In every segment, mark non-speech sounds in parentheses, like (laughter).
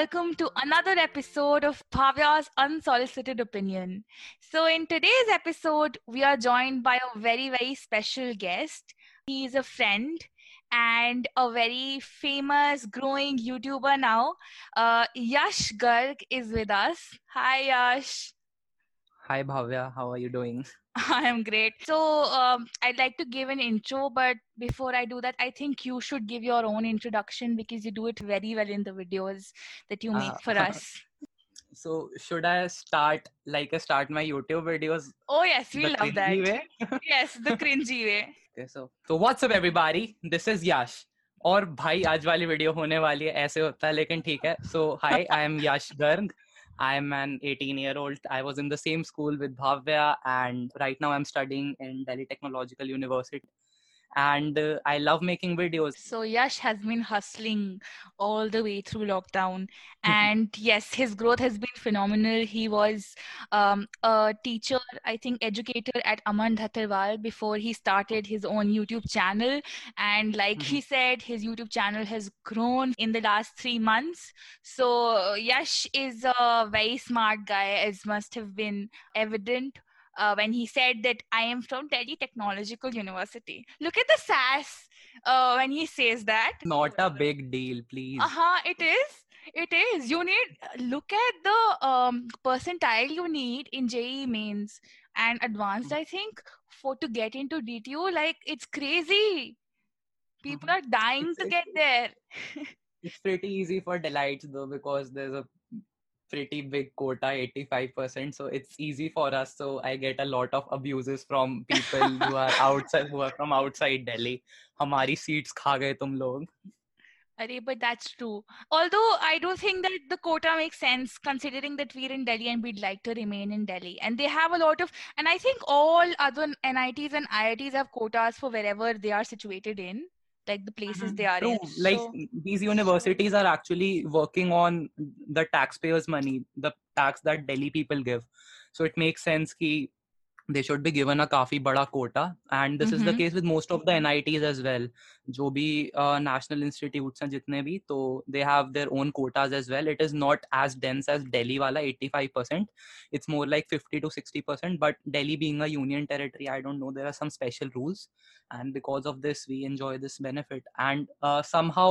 welcome to another episode of Bhavya's Unsolicited Opinion. So, in today's episode, we are joined by a very, very special guest. He is a friend and a very famous, growing YouTuber now. Uh, Yash Garg is with us. Hi, Yash. Hi Bhavya, how are you doing? I am great. So, um, I'd like to give an intro, but before I do that, I think you should give your own introduction because you do it very well in the videos that you make Uh, for us. (laughs) So should I start like I start my YouTube videos Oh, yes, we the love that. cringy (laughs) way? yes, the cringy way. Okay, so so what's up everybody? This is Yash. और भाई आज वाली video होने वाली है ऐसे होता है लेकिन ठीक है so hi I am Yash Garg I am an 18 year old I was in the same school with Bhavya and right now I'm studying in Delhi Technological University and uh, I love making videos So Yash has been hustling all the way through lockdown, (laughs) and yes, his growth has been phenomenal. He was um, a teacher, I think, educator at Aman Dhattarwal before he started his own YouTube channel. And like he said, his YouTube channel has grown in the last three months. So Yash is a very smart guy, as must have been evident uh, when he said that I am from Delhi Technological University. Look at the sass uh, when he says that. not a big deal please Uh-huh, it is. It is. You need look at the um, percentile you need in JEE mains and advanced. I think for to get into DTU, like it's crazy. People Mhm. are dying to get there. it's pretty easy for Delhiites though because there's a pretty big quota 85% so it's easy for us. So i get a lot of abuses from people who are (laughs) outside who are from outside delhi. Hamari seats kha gaye tum log. Arey, but that's true. Although I don't think that the quota makes sense considering that we're in Delhi and we'd like to remain in Delhi. And they have a lot of, and I think all other NITs and IITs have quotas for wherever they are situated in, like the places they mm-hmm. are True. in. like So- these universities are actually working on the taxpayers money the tax that delhi people give so it makes sense ki they should be given a काफी बड़ा quota and this is the Mhm. case with most of the NITs as well जो भी uh, national institutes हैं जितने भी तो they have their own quotas as well it is not as dense as Delhi वाला 85% it's more like 50 to 60% but Delhi being a union territory I don't know there are some special rules and because of this we enjoy this benefit and uh, somehow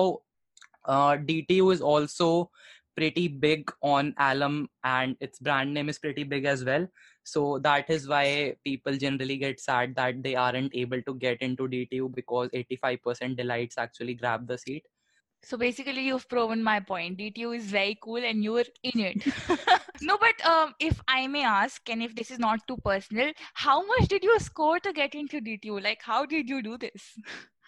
uh, DTU is also pretty big on alum and its brand name is pretty big as well so that is why people generally get sad that they aren't able to get into DTU because 85% Delhiites actually grab the seat So basically, you've proven my point. DTU is very cool, and you're in it. (laughs) no, but um, if I may ask, and if this is not too personal, how much did you score to get into DTU? Like, how did you do this? (laughs)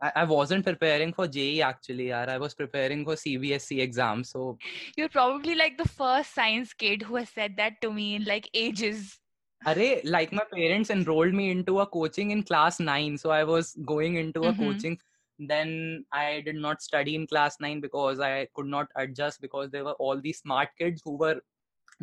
I, I wasn't preparing for JEE actually yaar. I was preparing for CBSE exam so You're probably like the first science kid who has said that to me in like ages. Array, like my parents enrolled me into a coaching in class 9 so i was going into a Mhm. coaching then i did not study in class 9 because i could not adjust because there were all these smart kids who were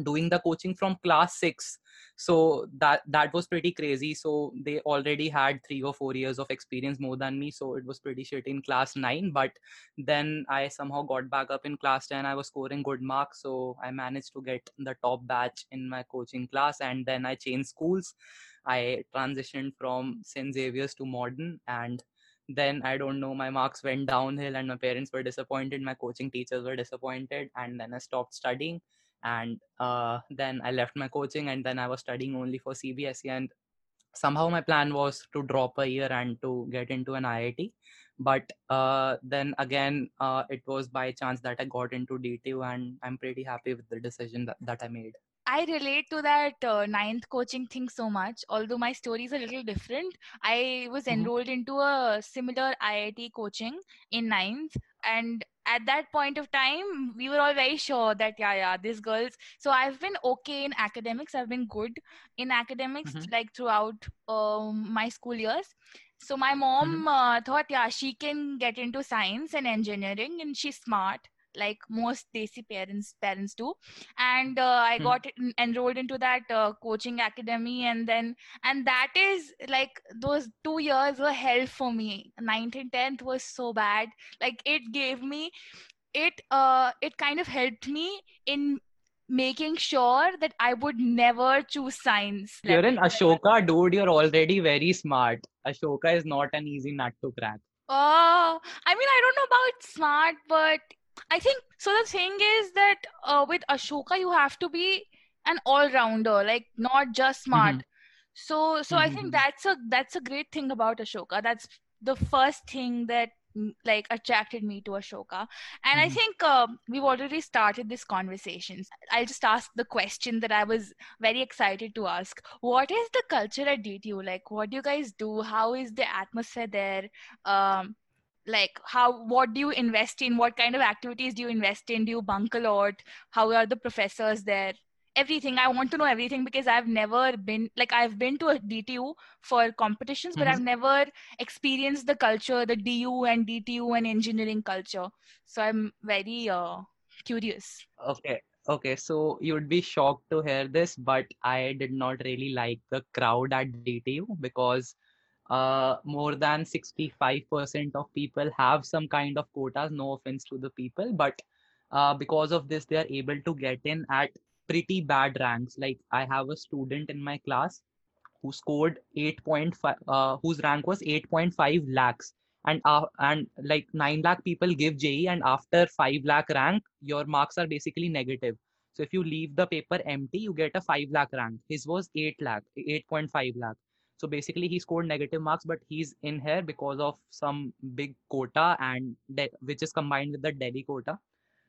doing the coaching from class 6 so that that was pretty crazy. So they already had 3 or 4 years of experience more than me. So it was pretty shit in class 9 but then i somehow got back up in class 10 i was scoring good marks. So i managed to get the top batch in my coaching class. And then i changed schools. I transitioned from st xavier's to modern. And then i don't know my marks went downhill and my parents were disappointed. My coaching teachers were disappointed. And then i stopped studying and uh, then i left my coaching and then i was studying only for cbse and somehow my plan was to drop a year and to get into an iit but uh, then again uh, it was by chance that i got into dtu and i'm pretty happy with the decision that, that i made I relate to that uh, ninth coaching thing so much, although my story is a little different. I was Mhm. enrolled into a similar IIT coaching in ninth, and at that point of time, we were all very sure that, yeah, yeah, these girls. So I've been okay in academics, I've been good in academics Mhm. like throughout um, my school years. So my mom uh, thought, yeah, she can get into science and engineering, and she's smart like most desi parents parents do and uh, i Mhm. got en- enrolled into that uh, coaching academy and then and that is like those two years were hell for me ninth and 10th was so bad like it gave me it uh it kind of helped me in making sure that I would never choose science. You're in Ashoka, dude. You're already very smart. Ashoka is not an easy nut to crack. Oh, I mean, I don't know about smart, but I think so. The thing is that uh, with Ashoka, you have to be an all-rounder, like not just smart. Mhm. So, so I Mhm. think that's a that's a great thing about Ashoka. That's the first thing that mm, like attracted me to Ashoka. And I Mhm. think um, we've already started this conversation. I'll just ask the question that I was very excited to ask. What is the culture at DTU? Like, what do you guys do? How is the atmosphere there? Um, like how what do you invest in? What kind of activities do you invest in? Do you bunk a lot? How are the professors there? Everything. I want to know everything because i've never been like i've been to a dtu for competitions but Mhm. i've never experienced the culture the du and dtu and engineering culture. So i'm very uh, curious. Okay. Okay. So you would be shocked to hear this, but I did not really like the crowd at DTU because uh, more than 65% of people have some kind of quotas. No offense to the people, but uh, because of this, they are able to get in at pretty bad ranks. Like I have a student in my class who scored 8.5 uh, whose rank was 8.5 lakhs and uh, and like 9 lakh people give JEE and after 5 lakh rank your marks are basically negative so if you leave the paper empty you get a 5 lakh rank his was 8 lakh 8.5 lakh so basically he scored negative marks but he's in here because of some big quota and de- which is combined with the Delhi quota.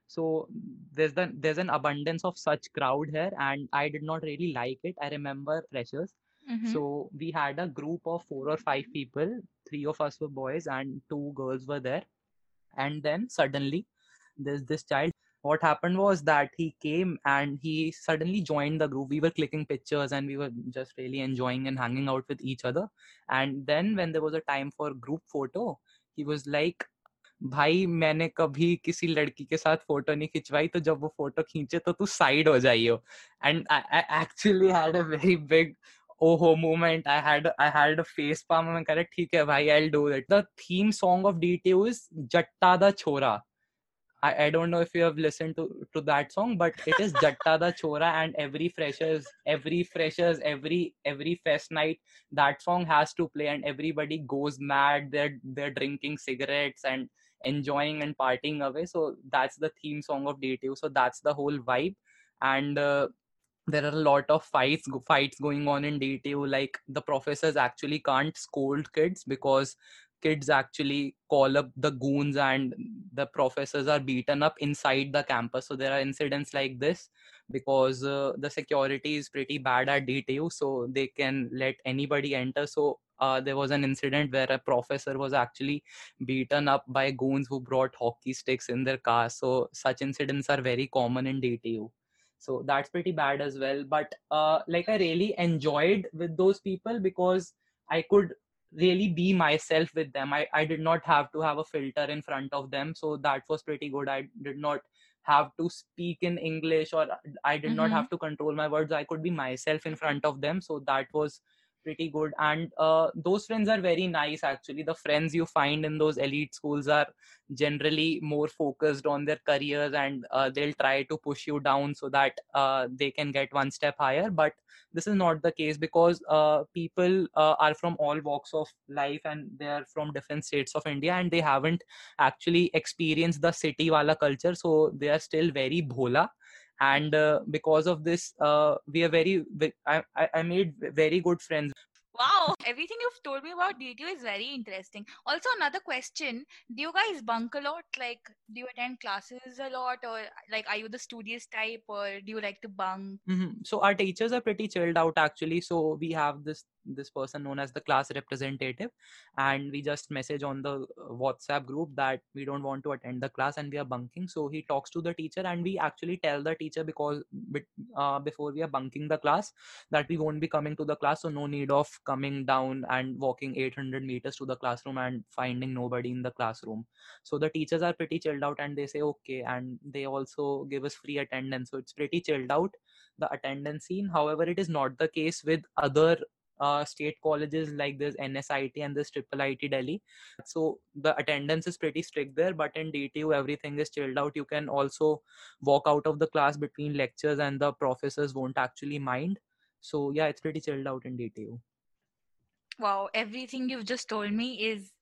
So there's the there's an abundance of such crowd here and i did not really like it. I remember freshers. Mhm. so we had a group of four or five people. Three of us were boys and two girls were there. And then suddenly there's this child what happened was that he came and he suddenly joined the group we were clicking pictures and we were just really enjoying and hanging out with each other and then when there was a time for group photo he was like भाई मैंने कभी किसी लड़की के साथ photo नहीं खिंचवाई तो जब वो फोटो खींचे तो तू साइड हो जाइयो and I actually had a very big ओहो moment I had I had a facepalm मैं कह रहा ठीक है भाई I will do it the theme song of DTU is जट्टा द छोरा I, I don't know if you have listened to to that song, but it is Jatta the Chora, and every freshers, every freshers, every every fest night, that song has to play, and everybody goes mad. They're they're drinking cigarettes and enjoying and partying away. So that's the theme song of DTU. So that's the whole vibe, and uh, there are a lot of fights fights going on in DTU. Like the professors actually can't scold kids because kids actually call up the goons and the professors are beaten up inside the campus. So there are incidents like this because uh, the security is pretty bad at DTU so they can let anybody enter. So uh, there was an incident where a professor was actually beaten up by goons who brought hockey sticks in their car. So such incidents are very common in DTU so that's pretty bad as well. But uh, like i really enjoyed with those people because i could really be myself with them. I, I did not have to have a filter in front of them so that was pretty good. I did not have to speak in english or i did not Mhm. have to control my words. I could be myself in front of them so that was pretty good. And uh, those friends are very nice actually. The friends you find in those elite schools are generally more focused on their careers and uh, they'll try to push you down so that uh, they can get one step higher. But this is not the case because uh, people uh, are from all walks of life and they are from different states of india and they haven't actually experienced the city wala culture. So they are still very bhola and uh, because of this uh, we are very I, I made very good friends Wow, everything you've told me about DTU is very interesting. Also, another question Do you guys bunk a lot? Like, do you attend classes a lot? Or, like, are you the studious type? Or do you like to bunk? Mhm. So our teachers are pretty chilled out actually. So we have this this person known as the class representative, and we just message on the uh, WhatsApp group that we don't want to attend the class and we are bunking. So he talks to the teacher, and we actually tell the teacher because uh, before we are bunking the class that we won't be coming to the class, so no need of coming down and walking 800 meters to the classroom and finding nobody in the classroom. So the teachers are pretty chilled out, and they say okay, and they also give us free attendance. So it's pretty chilled out the attendance scene however it is not the case with other uh, state colleges like this NSIT and this Triple IT Delhi. So the attendance is pretty strict there, but in DTU everything is chilled out. You can also walk out of the class between lectures, and the professors won't actually mind. So yeah, it's pretty chilled out in DTU. Wow, everything you've just told me is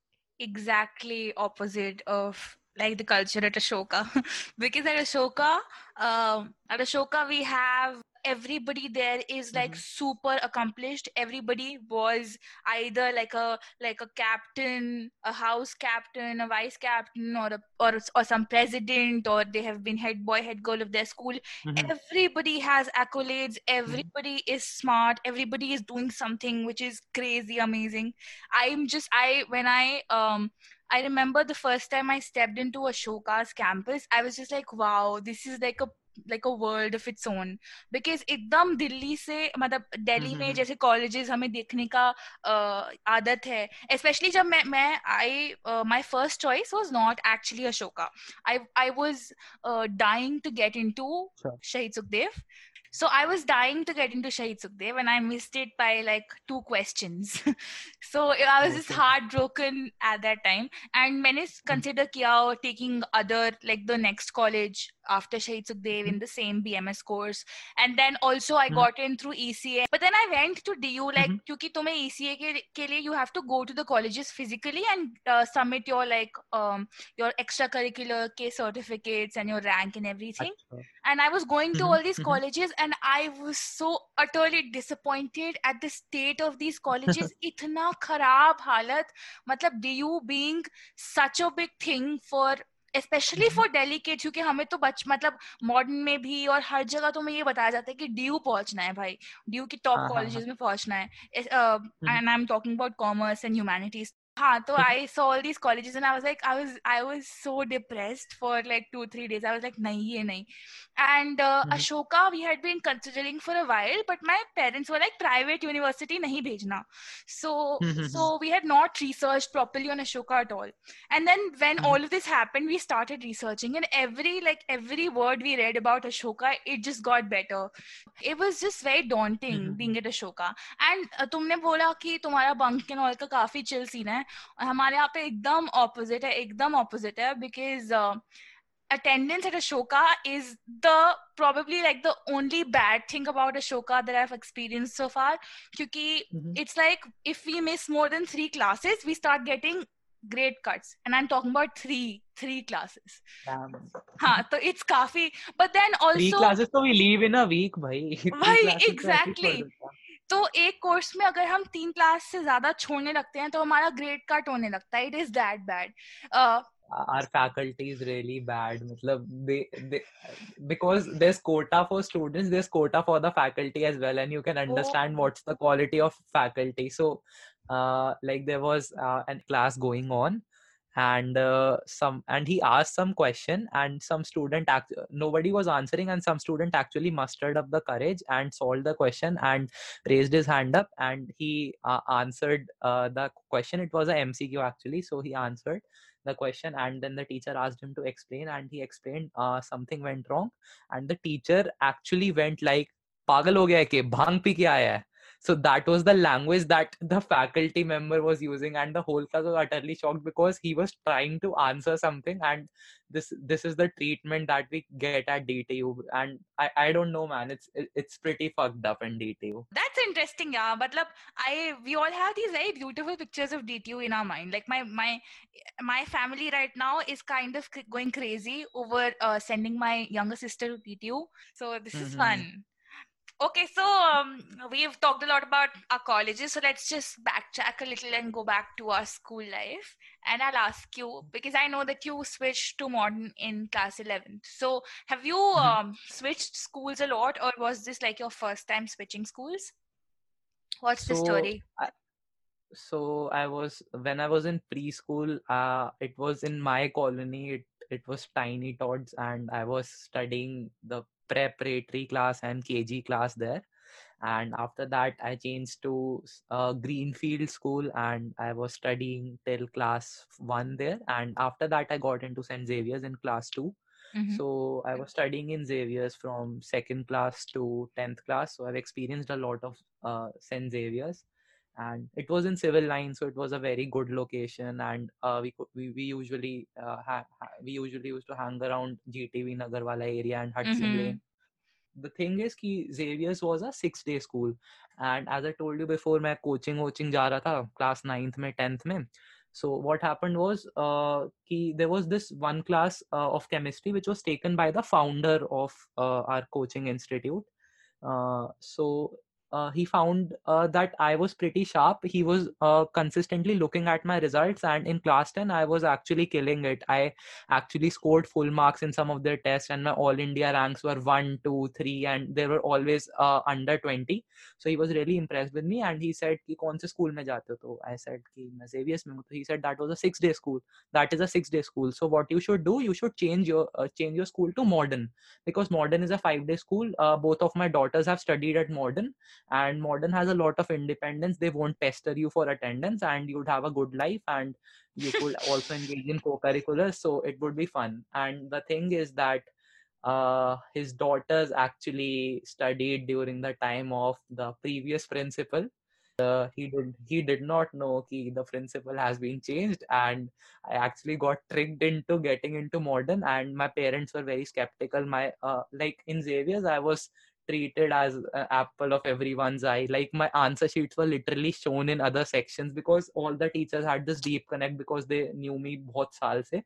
exactly opposite of like the culture at Ashoka (laughs) because at Ashoka, um, at Ashoka we have everybody there is like mm-hmm. super accomplished everybody was either like a like a captain a house captain a vice captain or a, or or some president or they have been head boy head girl of their school mm-hmm. everybody has accolades everybody mm-hmm. is smart everybody is doing something which is crazy amazing i'm just i when i um I remember the first time I stepped into Ashoka's campus, I was just like, wow, this is like a like a world of its own because एकदम दिल्ली से मतलब दिल्ली में जैसे colleges हमें देखने का आदत है especially जब मैं मैं I uh, my first choice was not actually Ashoka I I was uh, dying to get into sure. Shahid Sukhdev so I was dying to get into Shahid Sukhdev and I missed it by like two questions. (laughs) so I was just heartbroken at that time. And many consider Kia taking other like the next college after Shahid Sukhdev in the same BMS course. And then also I mm-hmm. got in through ECA. But then I went to DU like mm-hmm. क्योंकि तुम्हें ECA के, के लिए you have to go to the colleges physically and uh, submit your like um, your extracurricular case certificates and your rank and everything. And I was going to mm-hmm. all these colleges and I was so utterly disappointed at the state of these colleges. इतना खराब हालत मतलब DU being such a big thing for specially for daily delicate क्योंकि हमें तो बच मतलब modern में भी और हर जगह तो हमें ये बताया जाता है कि ड्यू पहुँचना है भाई। ड्यू की टॉप कॉलेजेस में पहुँचना है। And I am talking about commerce and humanities हाँ तो I saw all these colleges and I was like I was I was so depressed for like two three days I was like नहीं ये नहीं. And Ashoka we had been considering for a while but my parents were like private university नहीं भेजना. So so we had not research properly on Ashoka at all and then when all of this happened we started researching and every like every word we read about Ashoka it just got better it was just very daunting being at Ashoka and तुमने बोला कि तुम्हारा bunk and all का काफ़ी chill scene है और हमारे यहाँ पे एकदम ऑपोजिट है एकदम ऑपोजिट है because attendance at a is the probably like the only bad thing about a that have experience so far क्योंकि it's like if we miss more than three classes we start getting grade cuts and I am talking about three three classes हाँ तो it's काफ़ी but then also classes तो we leave in a week भाई. (laughs) भाई exactly exactly. तो एक course में अगर हम तीन क्लास से ज़्यादा छोड़ने लगते हैं तो हमारा ग्रेड कट होने लगता है it is that bad our faculty is really bad matlab they, they because there's quota for students there's quota for the faculty as well and you can understand oh. what's the quality of faculty so uh, like there was uh, a class going on and uh, some and he asked some question and some student act- nobody was answering and some student actually mustered up the courage and solved the question and raised his hand up and he uh, answered uh, the question it was a mcq actually so he answered the question and then the teacher asked him to explain and he explained uh, something went wrong and the teacher actually went like पागल हो गया है कि भांग P के आया है so that was the language that the faculty member was using and the whole class was utterly shocked because he was trying to answer something and this this is the treatment that we get at dtu and i i don't know man it's it's pretty fucked up in dtu that's interesting yeah but look, i we all have these very beautiful pictures of dtu in our mind like my my my family right now is kind of going crazy over uh, sending my younger sister to dtu so this mm-hmm. is fun Okay, so um, we've talked a lot about our colleges. So let's just backtrack a little and go back to our school life. And I'll ask you because I know that you switched to modern in class 11. So have you mm-hmm. um, switched schools a lot, or was this like your first time switching schools? What's so, the story? I, so I was when I was in preschool. Uh, it was in my colony. It it was Tiny Tots, and I was studying the preparatory class and kg class there. And after that i changed to uh, greenfield school and i was studying till class 1 there. And after that i got into st xavier's in class 2 mm-hmm. so i was studying in xavier's from second class to 10th class. So i've experienced a lot of uh, st xavier's and it was in civil line so it was a very good location and uh, we, we we usually uh, ha, we usually used to hang around gtb nagarwala area and hudson mm-hmm. lane. The thing is ki xavier's was a 6 day school and as i told you before my coaching coaching जा रहा class 9th में 10th में so what happened was uh, ki there was this one class uh, of chemistry which was taken by the founder of uh, our coaching institute. Uh, so uh, he found uh, that I was pretty sharp. He was uh, consistently looking at my results, and in class 10, I was actually killing it. I actually scored full marks in some of their tests, and my all India ranks were 1, 2, 3, and they were always uh, under 20. So he was really impressed with me, and he said, Ki, kaun se school mein jate ho? I said, Ki, main mein. ho." he said, That was a six day school. That is a six day school. So what you should do, you should change your uh, change your school to modern because modern is a five day school. Uh, both of my daughters have studied at modern and modern has a lot of independence. They won't pester you for attendance and you'd have a good life and you could (laughs) also engage in co-curriculars. So it would be fun. And the thing is that uh, his daughters actually studied during the time of the previous principal. Uh, he did he did not know ki the principal has been changed and i actually got tricked into getting into modern and my parents were very skeptical. My uh, like in xavier's i was treated as an apple of everyone's eye. Like my answer sheets were literally shown in other sections because all the teachers had this deep connect because they knew me बहुत साल से.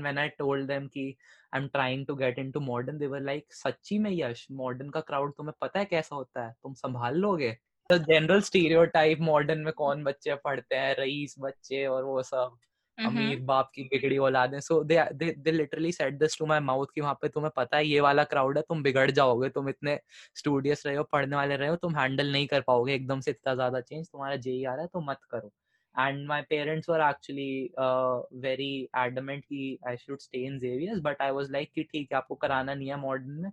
When I told them कि I'm trying to get into modern, they were like, सच्ची में यश modern का crowd तुम्हें पता है कैसा होता है? तुम संभाल लोगे? The general stereotype modern में कौन बच्चे पढ़ते हैं रईस बच्चे और वो सब अमीर बाप की बिगड़ी औलाद है so they they literally said this to my mouth कि वहाँ पे तुम्हें पता है ये वाला क्राउड है तुम बिगड़ जाओगे तुम इतने स्टूडियस रहे हो पढ़ने वाले रहे हो तुम हैंडल नहीं कर पाओगे एकदम से इतना ज़्यादा चेंज तुम्हारा जेई आ रहा है तो मत करो। And my parents were actually very adamant कि I should stay in Xavier's but I was like कि ठीक है आपको कराना नहीं है मॉडर्न में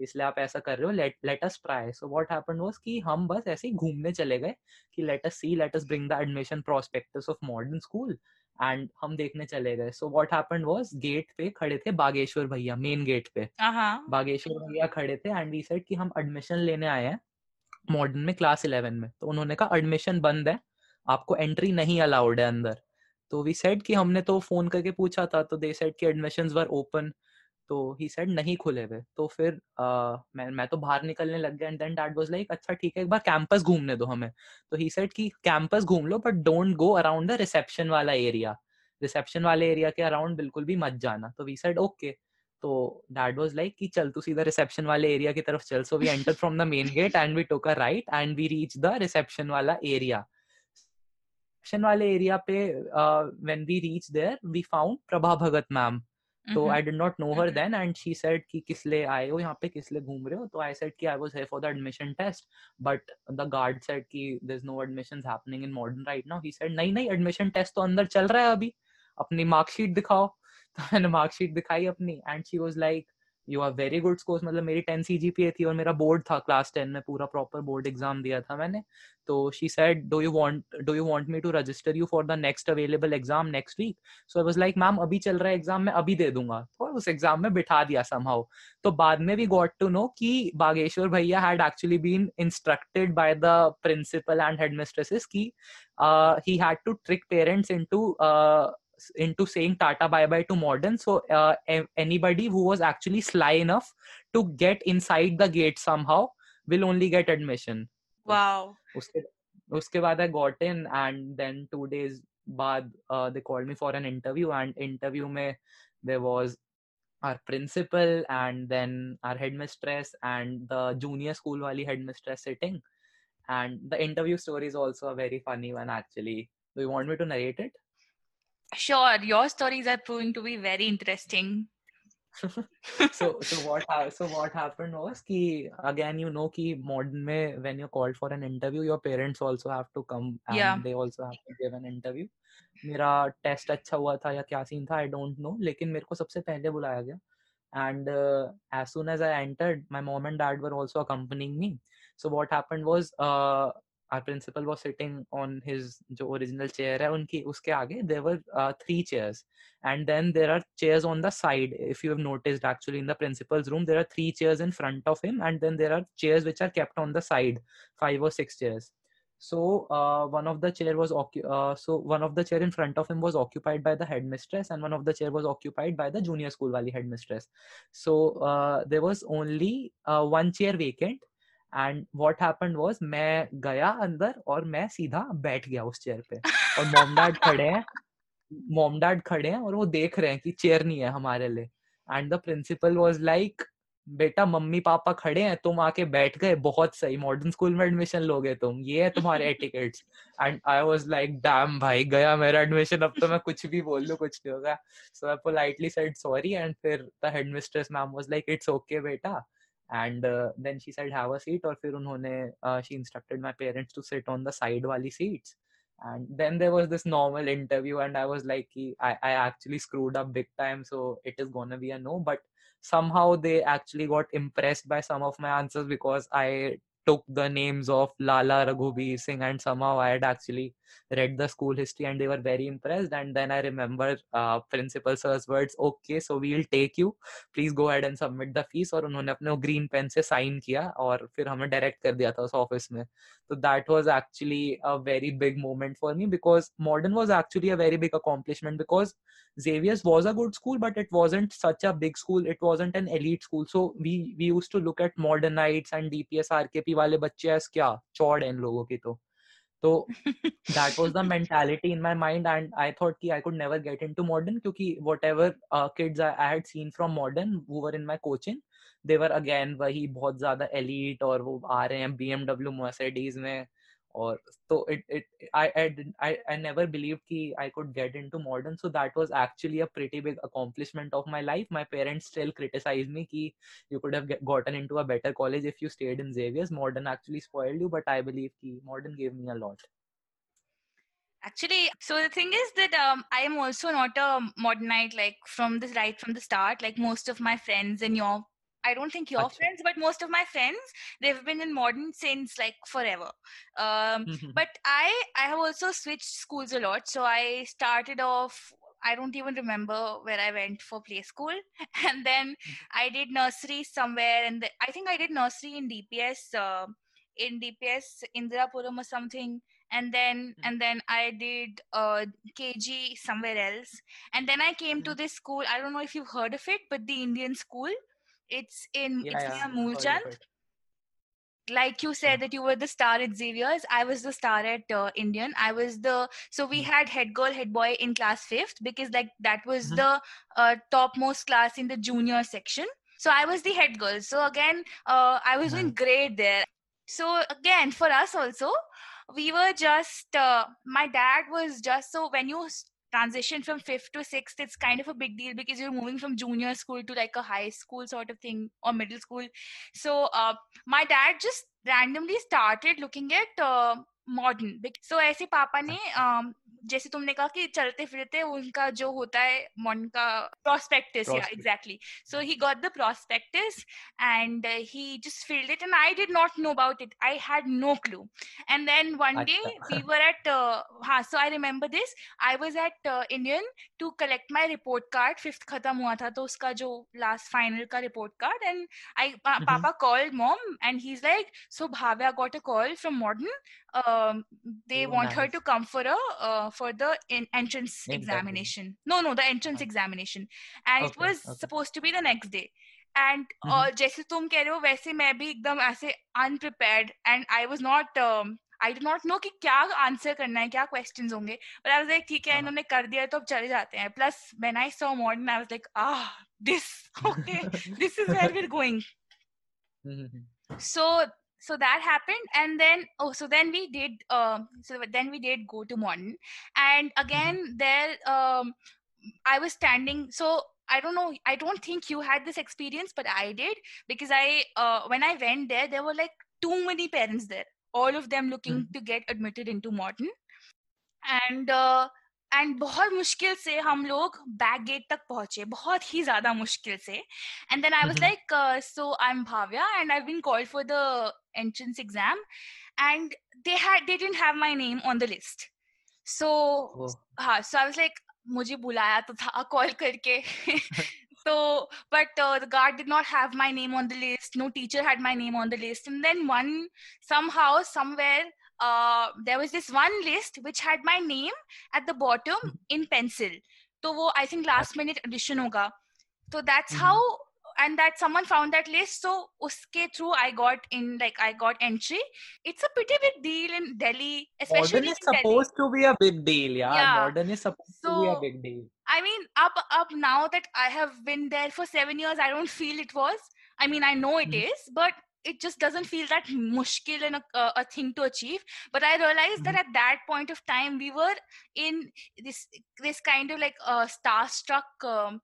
इसलिए आप ऐसा कर रहे हो let let us try so what happened was कि हम बस ऐसे ही घूमने चले गए कि let us see let us bring the admission prospectus of Modern School and हम देखने चले गए। So what happened was gate पे खड़े थे बागेश्वर भैया मेन गेट पे। बागेश्वर भैया खड़े थे एंड वी सेड कि हम एडमिशन लेने आए हैं मॉडर्न में क्लास इलेवन में। तो उन्होंने कहा एडमिशन बंद है आपको एंट्री नहीं अलाउड है अंदर। तो वी सेड कि हमने तो फ़ोन करके पूछा था तो दे सेड कि एडमिशंस वर ओपन तो ही सेड नहीं खुले हुए। तो फिर uh, मैं मैं तो बाहर निकलने लग गया and then dad was like अच्छा ठीक है एक बार कैंपस घूमने दो हमें। तो ही सेड कि कैंपस घूम लो but don't go around the reception वाला एरिया रिसेप्शन वाले एरिया के अराउंड बिल्कुल भी मत जाना। तो वी सेड ओके। तो डैड वाज लाइक कि चल तू सीधा रिसेप्शन वाले एरिया की तरफ़ चल। So we enter from the main gate and we took a right and we reach the reception वाला एरिया रिसेप्शन वाले एरिया पे when we reach there we found Prabha Bhagat ma'am तो I did not know her then and she said कि किस लिए आए हो यहाँ पे किस लिए घूम रहे हो? तो आई सेड कि I was here for the admission test but the guard said कि there is no admissions happening in Modern right now he said नहीं नहीं एडमिशन टेस्ट तो अंदर चल रहा है अभी। अपनी मार्कशीट दिखाओ. (laughs) तो मैंने मार्कशीट दिखाई अपनी and she was like you are very good scores मतलब मेरी टेन सी थी और मेरा बोर्ड था क्लास टेन में, पूरा प्रॉपर बोर्ड एग्ज़ाम दिया था मैंने। तो she said do you want do you want me to register you for the next available exam next week so I was like ma'am अभी चल रहा है एग्ज़ाम मैं अभी दे दूँगा। तो उस एग्ज़ाम में बिठा दिया समहाउ तो बाद में वी गॉट टू नो कि बागेश्वर भैया had actually been instructed by the principal and headmistresses की ही had to trick parents into into saying tata bye bye to modern. So uh, anybody who was actually sly enough to get inside the gate somehow will only get admission. Wow. uske, uske baad i got in and then two days baad uh, they called me for an interview and interview mein there was our principal and then our headmistress and the junior school wali headmistress sitting. And the interview story is also a very funny one actually. Do you want me to narrate it Sure, your stories are proving to be very interesting. (laughs) so so what so what happened was ki again you know ki modern mein when you're called for an interview your parents also have to come and yeah. they also have to give an interview मेरा test अच्छा हुआ था या क्या scene था आई don't no लेकिन मेरे को सबसे पहले बुलाया गया and as soon as I entered my mom and dad were also accompanying me so what happened was our principal was sitting on his जो original chair है उनकी उसके आगे there were uh, three chairs and then there are chairs on the side if you have noticed actually in the principal's room there are three chairs in front of him and then there are chairs which are kept on the side five or six chairs so uh, one of the chair was occu- uh, so one of the chair in front of him was occupied by the headmistress and one of the chair was occupied by the junior school wali headmistress so uh, there was only uh, one chair vacant and what happened was मैं गया अंदर और मैं सीधा बैठ गया उस chair पे। और (laughs) मॉम डैड खड़े हैं मॉम डैड खड़े हैं और वो देख रहे हैं कि चेयर नहीं है हमारे लिए। And the principal was like बेटा मम्मी पापा खड़े हैं तुम आके बैठ गए बहुत सही मॉडर्न स्कूल में एडमिशन लोगे तुम ये है तुम्हारे etiquettes and I was like damn भाई गया मेरा एडमिशन अब तो मैं कुछ भी बोल लूँ कुछ नहीं होगा. So I politely said sorry and फिर the headmistress ma'am was like it's okay बेटा and then she said have a seat और फिर उन्होंने she instructed my parents to sit on the side वाली seats and then there was this normal interview and i was like I, I actually screwed up big time so it is gonna be a no but somehow they actually got impressed by some of my answers because i took the names of Lala Raghubi Singh and somehow I had actually read the school history and they were very impressed. And then I remember uh, principal sir's words, okay, so we'll take you. Please go ahead and submit the fees. और उन्होंने अपने green pen से sign किया और फिर हमें direct कर दिया था उस office में. So that was actually a very big moment for me because Modern was actually a very big accomplishment because Xavier's was a good school, but it wasn't such a big school. It wasn't an elite school. So we we used to look at Modernites and DPS RKP wale bachche as kya chod hai logo ki to. तो that was the mentality in my mind and I thought कि I could never get into Modern क्योंकि whatever kids I had seen from Modern वो were in my coaching they were again वही बहुत ज़्यादा elite और वो आ रहे हैं बी एमडब्ल्यू मर्सिडीज में or so it it I I didn't I, I never believed ki I could get into modern. So that was actually a pretty big accomplishment of my life. My parents still criticize me ki you could have get, gotten into a better college if you stayed in Xavier's. Modern actually spoiled you but I believe ki modern gave me a lot. Actually, so the thing is that um, I am also not a modernite like from this right from the start. Like most of my friends and your I don't think your friends, but most of my friends, they've been in modern since like forever. Um, mm-hmm. But I, I have also switched schools a lot. So I started off. I don't even remember where I went for play school, (laughs) and then mm-hmm. I did nursery somewhere, and I think I did nursery in DPS, uh, in DPS Indirapuram or something, and then mm-hmm. and then I did uh, KG somewhere else, and then I came to mm-hmm. this school. I don't know if you've heard of it, but the Indian school it's in yeah, it's yeah. near Moolchand. Like you said that you were the star at Xavier's, I was the star at uh, Indian. I was the so we mm-hmm. had head girl, head boy in class fifth because like that was mm-hmm. the uh, topmost class in the junior section. So I was the head girl. So again, uh, I was mm-hmm. doing great there. So again, for us also, we were just uh, my dad was just so when you transition from fifth to sixth it's kind of a big deal because you're moving from junior school to like a high school sort of thing or middle school. So uh, my dad just randomly started looking at uh, Modern so ऐसे पापा ने um, जैसे तुमने कहा कि चलते फिरते उनका जो होता है मॉडर्न का प्रोस्पेक्टिस या exactly so he. Got the prospectus and he just filled it and I did not know about it I had no clue and then one day we were at हाँ so I remember this I was at Indian to collect my report card fifth खत्म हुआ था तो उसका जो last final का report card and I पापा called mom and he is like so Bhavya got a call from Modern um, they oh, want nice. her to come for a uh, for the in- entrance exactly. examination. No, no, the entrance okay. examination, and okay. it was okay. supposed to be the next day. And mm-hmm. uh, जैसे तुम कह रहे हो वैसे मैं भी एकदम ऐसे unprepared and I was not um, I do not know कि क्या आंसर करना है क्या क्वेश्चन होंगे बट आई वाज लाइक ठीक है इन्होंने कर दिया तो अब चले जाते हैं plus when I saw modern I was like ah this (laughs) okay (laughs) this is where we are going (laughs) so so that happened and then oh so then we did uh, so then we did go to modern and mm-hmm. again there um, i was standing so I don't know. I don't think you had this experience, but I did because I, uh, when I went there, there were like too many parents there. All of them looking mm-hmm. to get admitted into Modern, and uh, and बहुत मुश्किल से हम लोग back gate तक पहुंचे बहुत ही ज्यादा मुश्किल से and then I was so I'm Bhavya, and I've been called for the. entrance exam and they had they didn't have my name on the list. So oh. हाँ so I was like मुझे बुलाया तो था call करके। तो but the guard did not have my name on the list no teacher had my name on the list and then one somehow somewhere there was this one list which had my name at the bottom in pencil तो वो I think last minute addition होगा। तो that's how hmm. So and that someone found that list. So uske through I got in like I got entry. It's a pretty big deal in Delhi, especially modern is in Delhi. supposed to be a big deal yeah, Yeah. modern is supposed to be a big deal I mean, up up now that I have been there for seven years, I don't (laughs) feel it was. I mean, I know it Mhm. is, but it just doesn't feel that mushkil and a, a, a thing to achieve. But I realized that Mhm. at that point of time, we were in this this kind of like a starstruck um,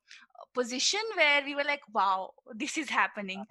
position where we were like, "Wow, this is happening."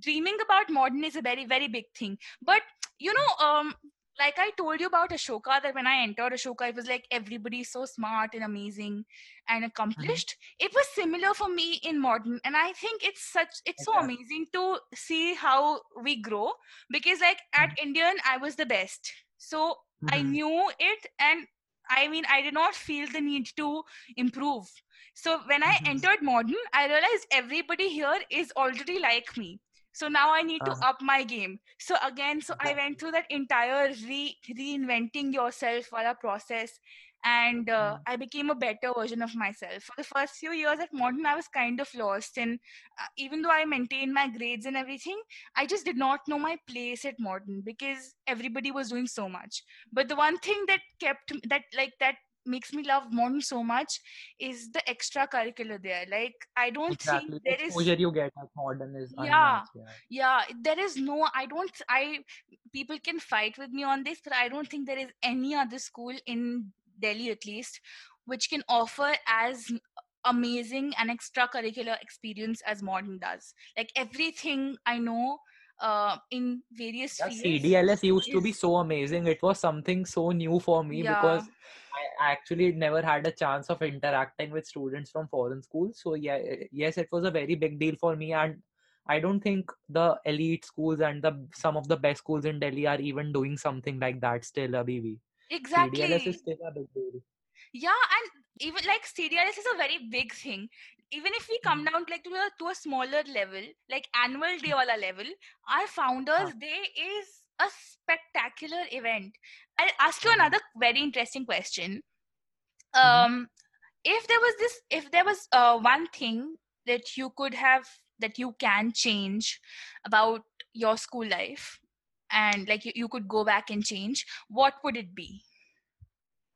Dreaming about modern is a very very big thing, but you know, um, like I told you about Ashoka, that when I entered Ashoka, it was like everybody's so smart and amazing and accomplished. It was similar for me in modern, and I think it's such it's so amazing to see how we grow because, like at Indian, I was the best, so I Mhm. knew it, and I mean, I did not feel the need to improve. So when I Mhm. entered modern, I realized everybody here is already like me. So now I need to Uh-huh. up my game. So again, so I went through that entire re reinventing yourself via process, and uh. I became a better version of myself. For the first few years at Modern, I was kind of lost, and uh, even though I maintained my grades and everything, I just did not know my place at Modern because everybody was doing so much. But the one thing that kept that like that makes me love Modern so much is the extracurricular there. Like I don't exactly think the there is exposure you get at modern is Yeah. yeah yeah there is no i don't i people can fight with me on this but i don't think there is any other school in delhi at least which can offer as amazing an extracurricular experience as modern does like everything i know uh, in various yeah, fields CDLS used to be so amazing. It was something so new for me Yeah. because I actually never had a chance of interacting with students from foreign schools. So yeah, yes, it was a very big deal for me, and I don't think the elite schools and the some of the best schools in Delhi are even doing something like that still. Abhivi. Exactly CDLS is still a big deal. yeah and even like CDLS is a very big thing even if we come Mhm. down like to a, to a smaller level like annual day wala level our founders day is a spectacular event i'll ask you Mhm. another very interesting question Mhm. um if there was this if there was uh, one thing that you could have that you can change about your school life and like you, you could go back and change what would it be?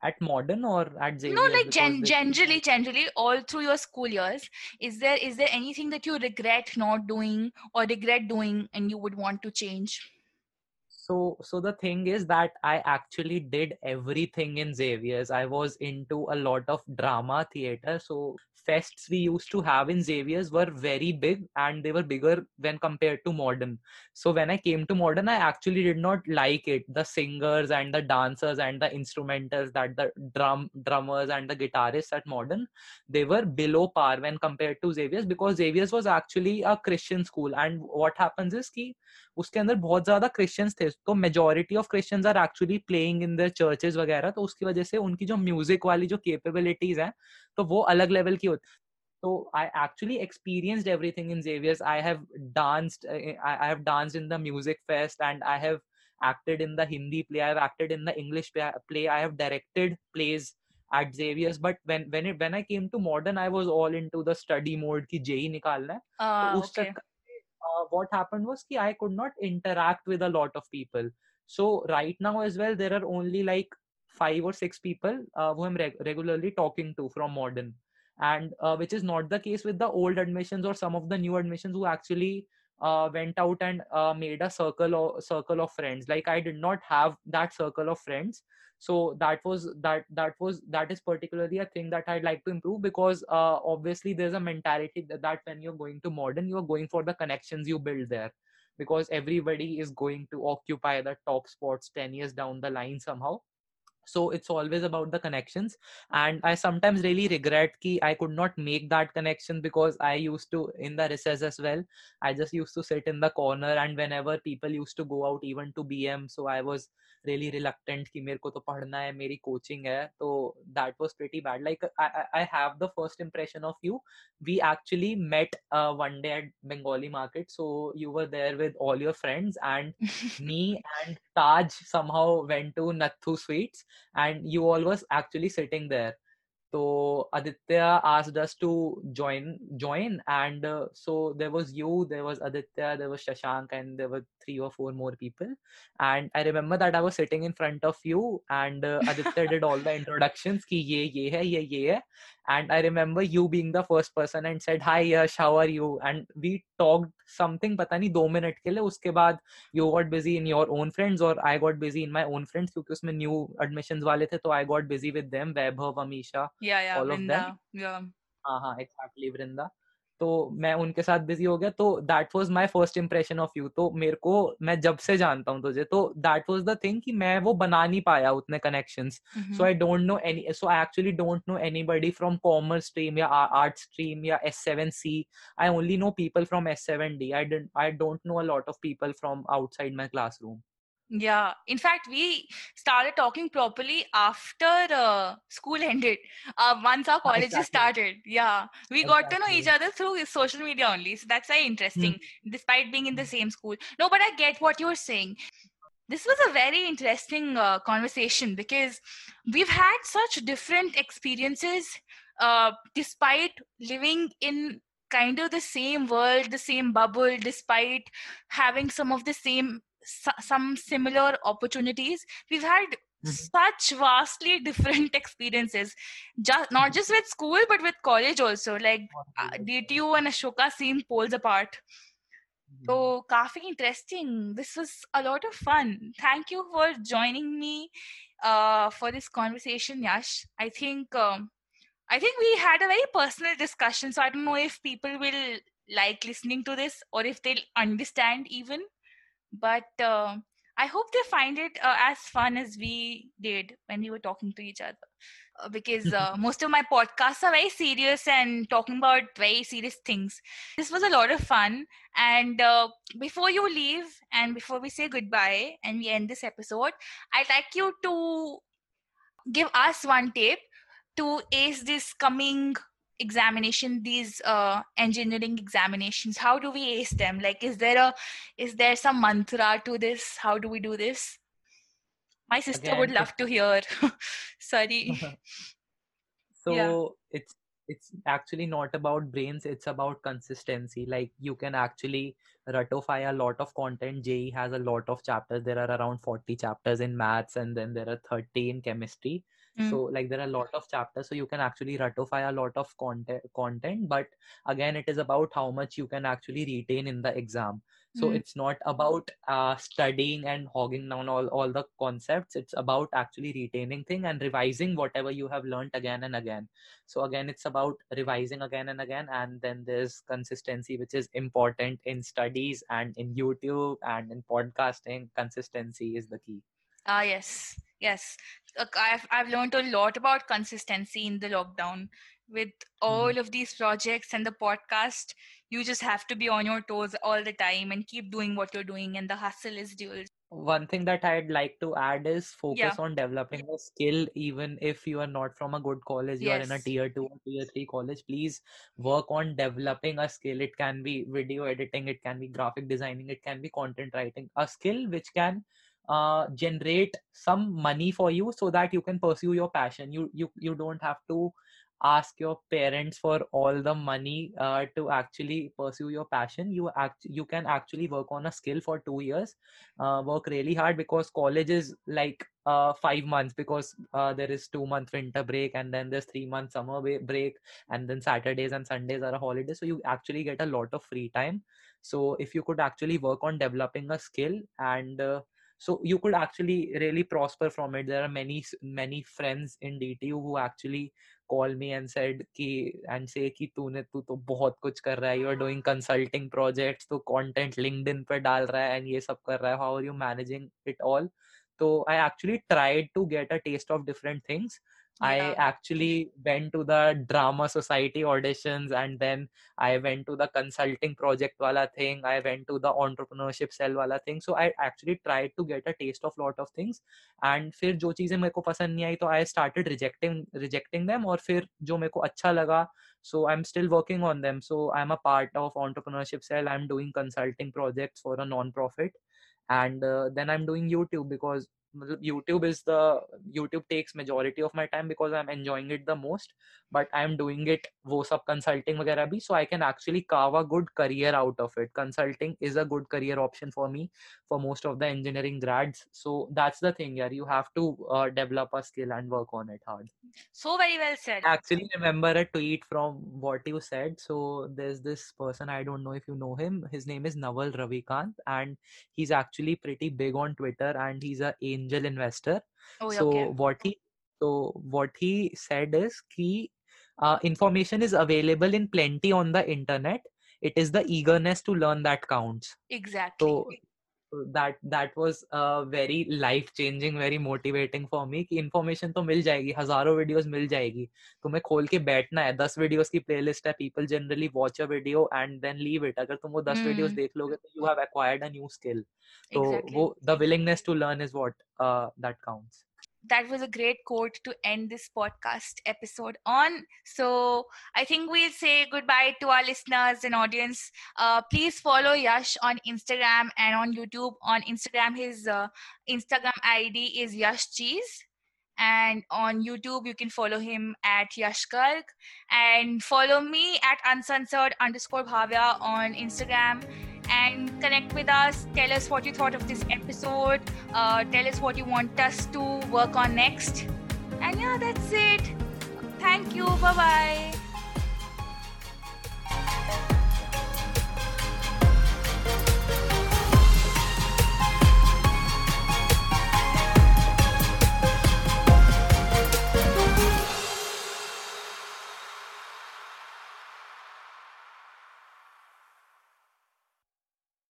At modern or at Xavier's? no like gen- generally generally all through your school years is there is there anything that you regret not doing or regret doing and you would want to change? So so the thing is that i actually did everything in xavier's i was into a lot of drama theater so fests we used to have in xavier's were very big and they were bigger when compared to modern so when i came to modern i actually did not like it the singers and the dancers and the instrumentals that the drum drummers and the guitarists at modern they were below par when compared to xavier's because xavier's was actually a christian school and what happens is ki उसके अंदर बहुत ज़्यादा Christians थे तो majority of Christians are actually praying in their churches वगैरह तो उसकी वजह से उनकी जो म्यूज़िक वाली जो कैपेबिलिटीज हैं तो वो अलग लेवल की होती so i actually experienced everything in xavier's i have danced uh, I, I have danced in the music fest and i have acted in the hindi play i have acted in the english play, i have directed plays at xavier's but when when it when i came to modern i was all into the study mode ki JEE निकालना है uh, तो उस okay uh, what happened was कि I could not interact with a lot of people. So right now as well, there are only like five or six people uh, who I'm reg- regularly talking to from modern, and uh, which is not the case with the old admissions or some of the new admissions who actually uh, went out and uh, made a circle or circle of friends. Like I did not have that circle of friends. So that was that that was that is particularly a thing that i'd like to improve because uh, obviously there's a mentality that, that when you're going to modern you're going for the connections you build there. Because everybody is going to occupy the top spots 10 years down the line somehow so it's always about the connections. And i sometimes really regret ki i could not make that connection because i used to in the recess as well i just used to sit in the corner and whenever people used to go out even to bm so i was really reluctant ki mere ko to padhna hai meri coaching hai. So that was pretty bad. Like i i have the first impression of you. We actually met uh, one day at bengali market. So you were there with all your friends and (laughs) me and taj somehow went to nathu sweets and you all was actually sitting there so aditya asked us to join join and uh, so there was you there was aditya there was shashank and there were three or four more people. And i remember that i was sitting in front of you and uh, aditya did all the (laughs) introductions ki ye ye hai ye ye hai. And i remember you being the first person and said hi yash how are you? And we talked something but nahi 2 minute ke uske baad you got busy in your own friends or i got busy in my own friends kyunki usme new admissions wale the to i got busy with them vaibhav amisha. हाँ हाँ तो मैं उनके साथ busy हो गया तो that was my first impression of you तो मेरे को मैं जब से जानता हूँ तुझे तो दैट वाज द थिंग कि मैं वो बना नहीं पाया उतने connections so I don't know any so I actually don't know anybody from commerce stream या आर्ट स्ट्रीम या S seven C I only know people from S seven D I I don't know a lot of people from outside my classroom Yeah, in fact, we started talking properly after uh, school (laughs) ended. Uh, once our (laughs) colleges exactly. started, yeah, we exactly. got to know each other through social media only. So that's very interesting, mm. despite being in the same school. No, but I get what you're saying. This was a very interesting uh, conversation because we've had such different experiences, uh, despite living in kind of the same world, the same bubble, despite having some of the same some similar opportunities. We've had mm-hmm. such vastly (laughs) different experiences just not just with school but with college also. Like uh, dtu and ashoka seem poles apart. So mm-hmm. interesting. This was a lot of fun. Thank you for joining me uh, for this conversation yash. I think um, i think we had a very personal discussion so i don't know if people will like listening to this or if they'll understand even but uh, I hope they find it uh, as fun as we did when we were talking to each other. Uh, because uh, (laughs) most of my podcasts are very serious and talking about very serious things. This was a lot of fun. And uh, before you leave and before we say goodbye and we end this episode, I'd like you to give us one tip to ace this coming examination these uh, engineering examinations how do we ace them? Like is there a is there some mantra to this? How do we do this? My sister Again, would love to hear. (laughs) Sorry. (laughs) So (laughs) yeah. it's it's actually not about brains it's about consistency. Like you can actually ratify a lot of content. JEE has a lot of chapters. There are around 40 chapters in maths and then there are 30 in chemistry Mm. So like there are a lot of chapters, so you can actually ratify a lot of content. Content, but again, it is about how much you can actually retain in the exam. So mm. it's not about uh, studying and hogging down all all the concepts. It's about actually retaining thing and revising whatever you have learned again and again. So again, it's about revising again and again, and then there's consistency, which is important in studies and in YouTube and in podcasting. Consistency is the key. Ah, yes yes I've, I've learned a lot about consistency in the lockdown with all mm. of these projects and the podcast you just have to be on your toes all the time and keep doing what you're doing and the hustle is dual one thing that i'd like to add is focus yeah. on developing a skill even if you are not from a good college you yes. are in a tier 2 or tier 3 college please work on developing a skill it can be video editing it can be graphic designing it can be content writing a skill which can uh, generate some money for you so that you can pursue your passion. You you you don't have to ask your parents for all the money uh, to actually pursue your passion. You act you can actually work on a skill for 2 years uh, work really hard because college is like uh, 5 months because uh, there is 2 month winter break and then there's 3 month summer break and then saturdays and sundays are a holiday. So you actually get a lot of free time. So if you could actually work on developing a skill and uh, so you could actually really prosper from it there are many many friends in dtu who actually call me and said ki and say कि तूने तू तो बहुत कुछ कर रहा है you are doing consulting projects तो कंटेंट लिंक्डइन पे डाल रहा है एंड ये सब कर रहा है how are you managing it all so i actually tried to get a taste of different things I actually went to the drama society auditions and then I went to the consulting project wala thing. I went to the entrepreneurship cell wala thing. So I actually tried to get a taste of lot of things. And फिर जो चीजें मेरे को पसंद नहीं आई तो I started rejecting rejecting them और फिर जो मेरे को अच्छा लगा so I'm still working on them. So I'm a part of entrepreneurship cell. I'm doing consulting projects for a non-profit and uh, then i'm doing youtube because youtube is the youtube takes majority of my time because i'm enjoying it the most but i'm doing it wo sab consulting वगैरह bhi so i can actually carve a good career out of it consulting is a good career option for me for most of the engineering grads so that's the thing yeah you have to uh, develop a skill and work on it hard so very well said I actually remember a tweet from what you said so there's this person i don't know if you know him his name is naval ravikant and he's actually pretty big on twitter and he's a angel investor. Oh, so okay. what he so what he said is key uh, information is available in plenty on the internet. It is the eagerness to learn that counts. Exactly. so that that was very very life changing very motivating for कि information तो मिल जाएगी हज़ारों videos मिल जाएगी। तुम्हें खोल के बैठना है। दस वीडियोस की प्लेलिस्ट है people generally watch a video and then leave it अगर तुम वो दस वीडियोस हम्म। देख लोगे तो you have acquired a new skill तो वो the willingness to learn is what that counts that was a great quote to end this podcast episode on. So I think we'll say goodbye to our listeners and audience. Uh, please follow Yash on Instagram and on YouTube. On Instagram, his uh, Instagram ID is Yash Cheese. And on YouTube, you can follow him at Yash Garg. And follow me at uncensored underscore Bhavya on Instagram and connect with us. Tell us what you thought of this episode. Uh, tell us what you want us to work on next. And yeah, that's it. Thank you. Bye bye.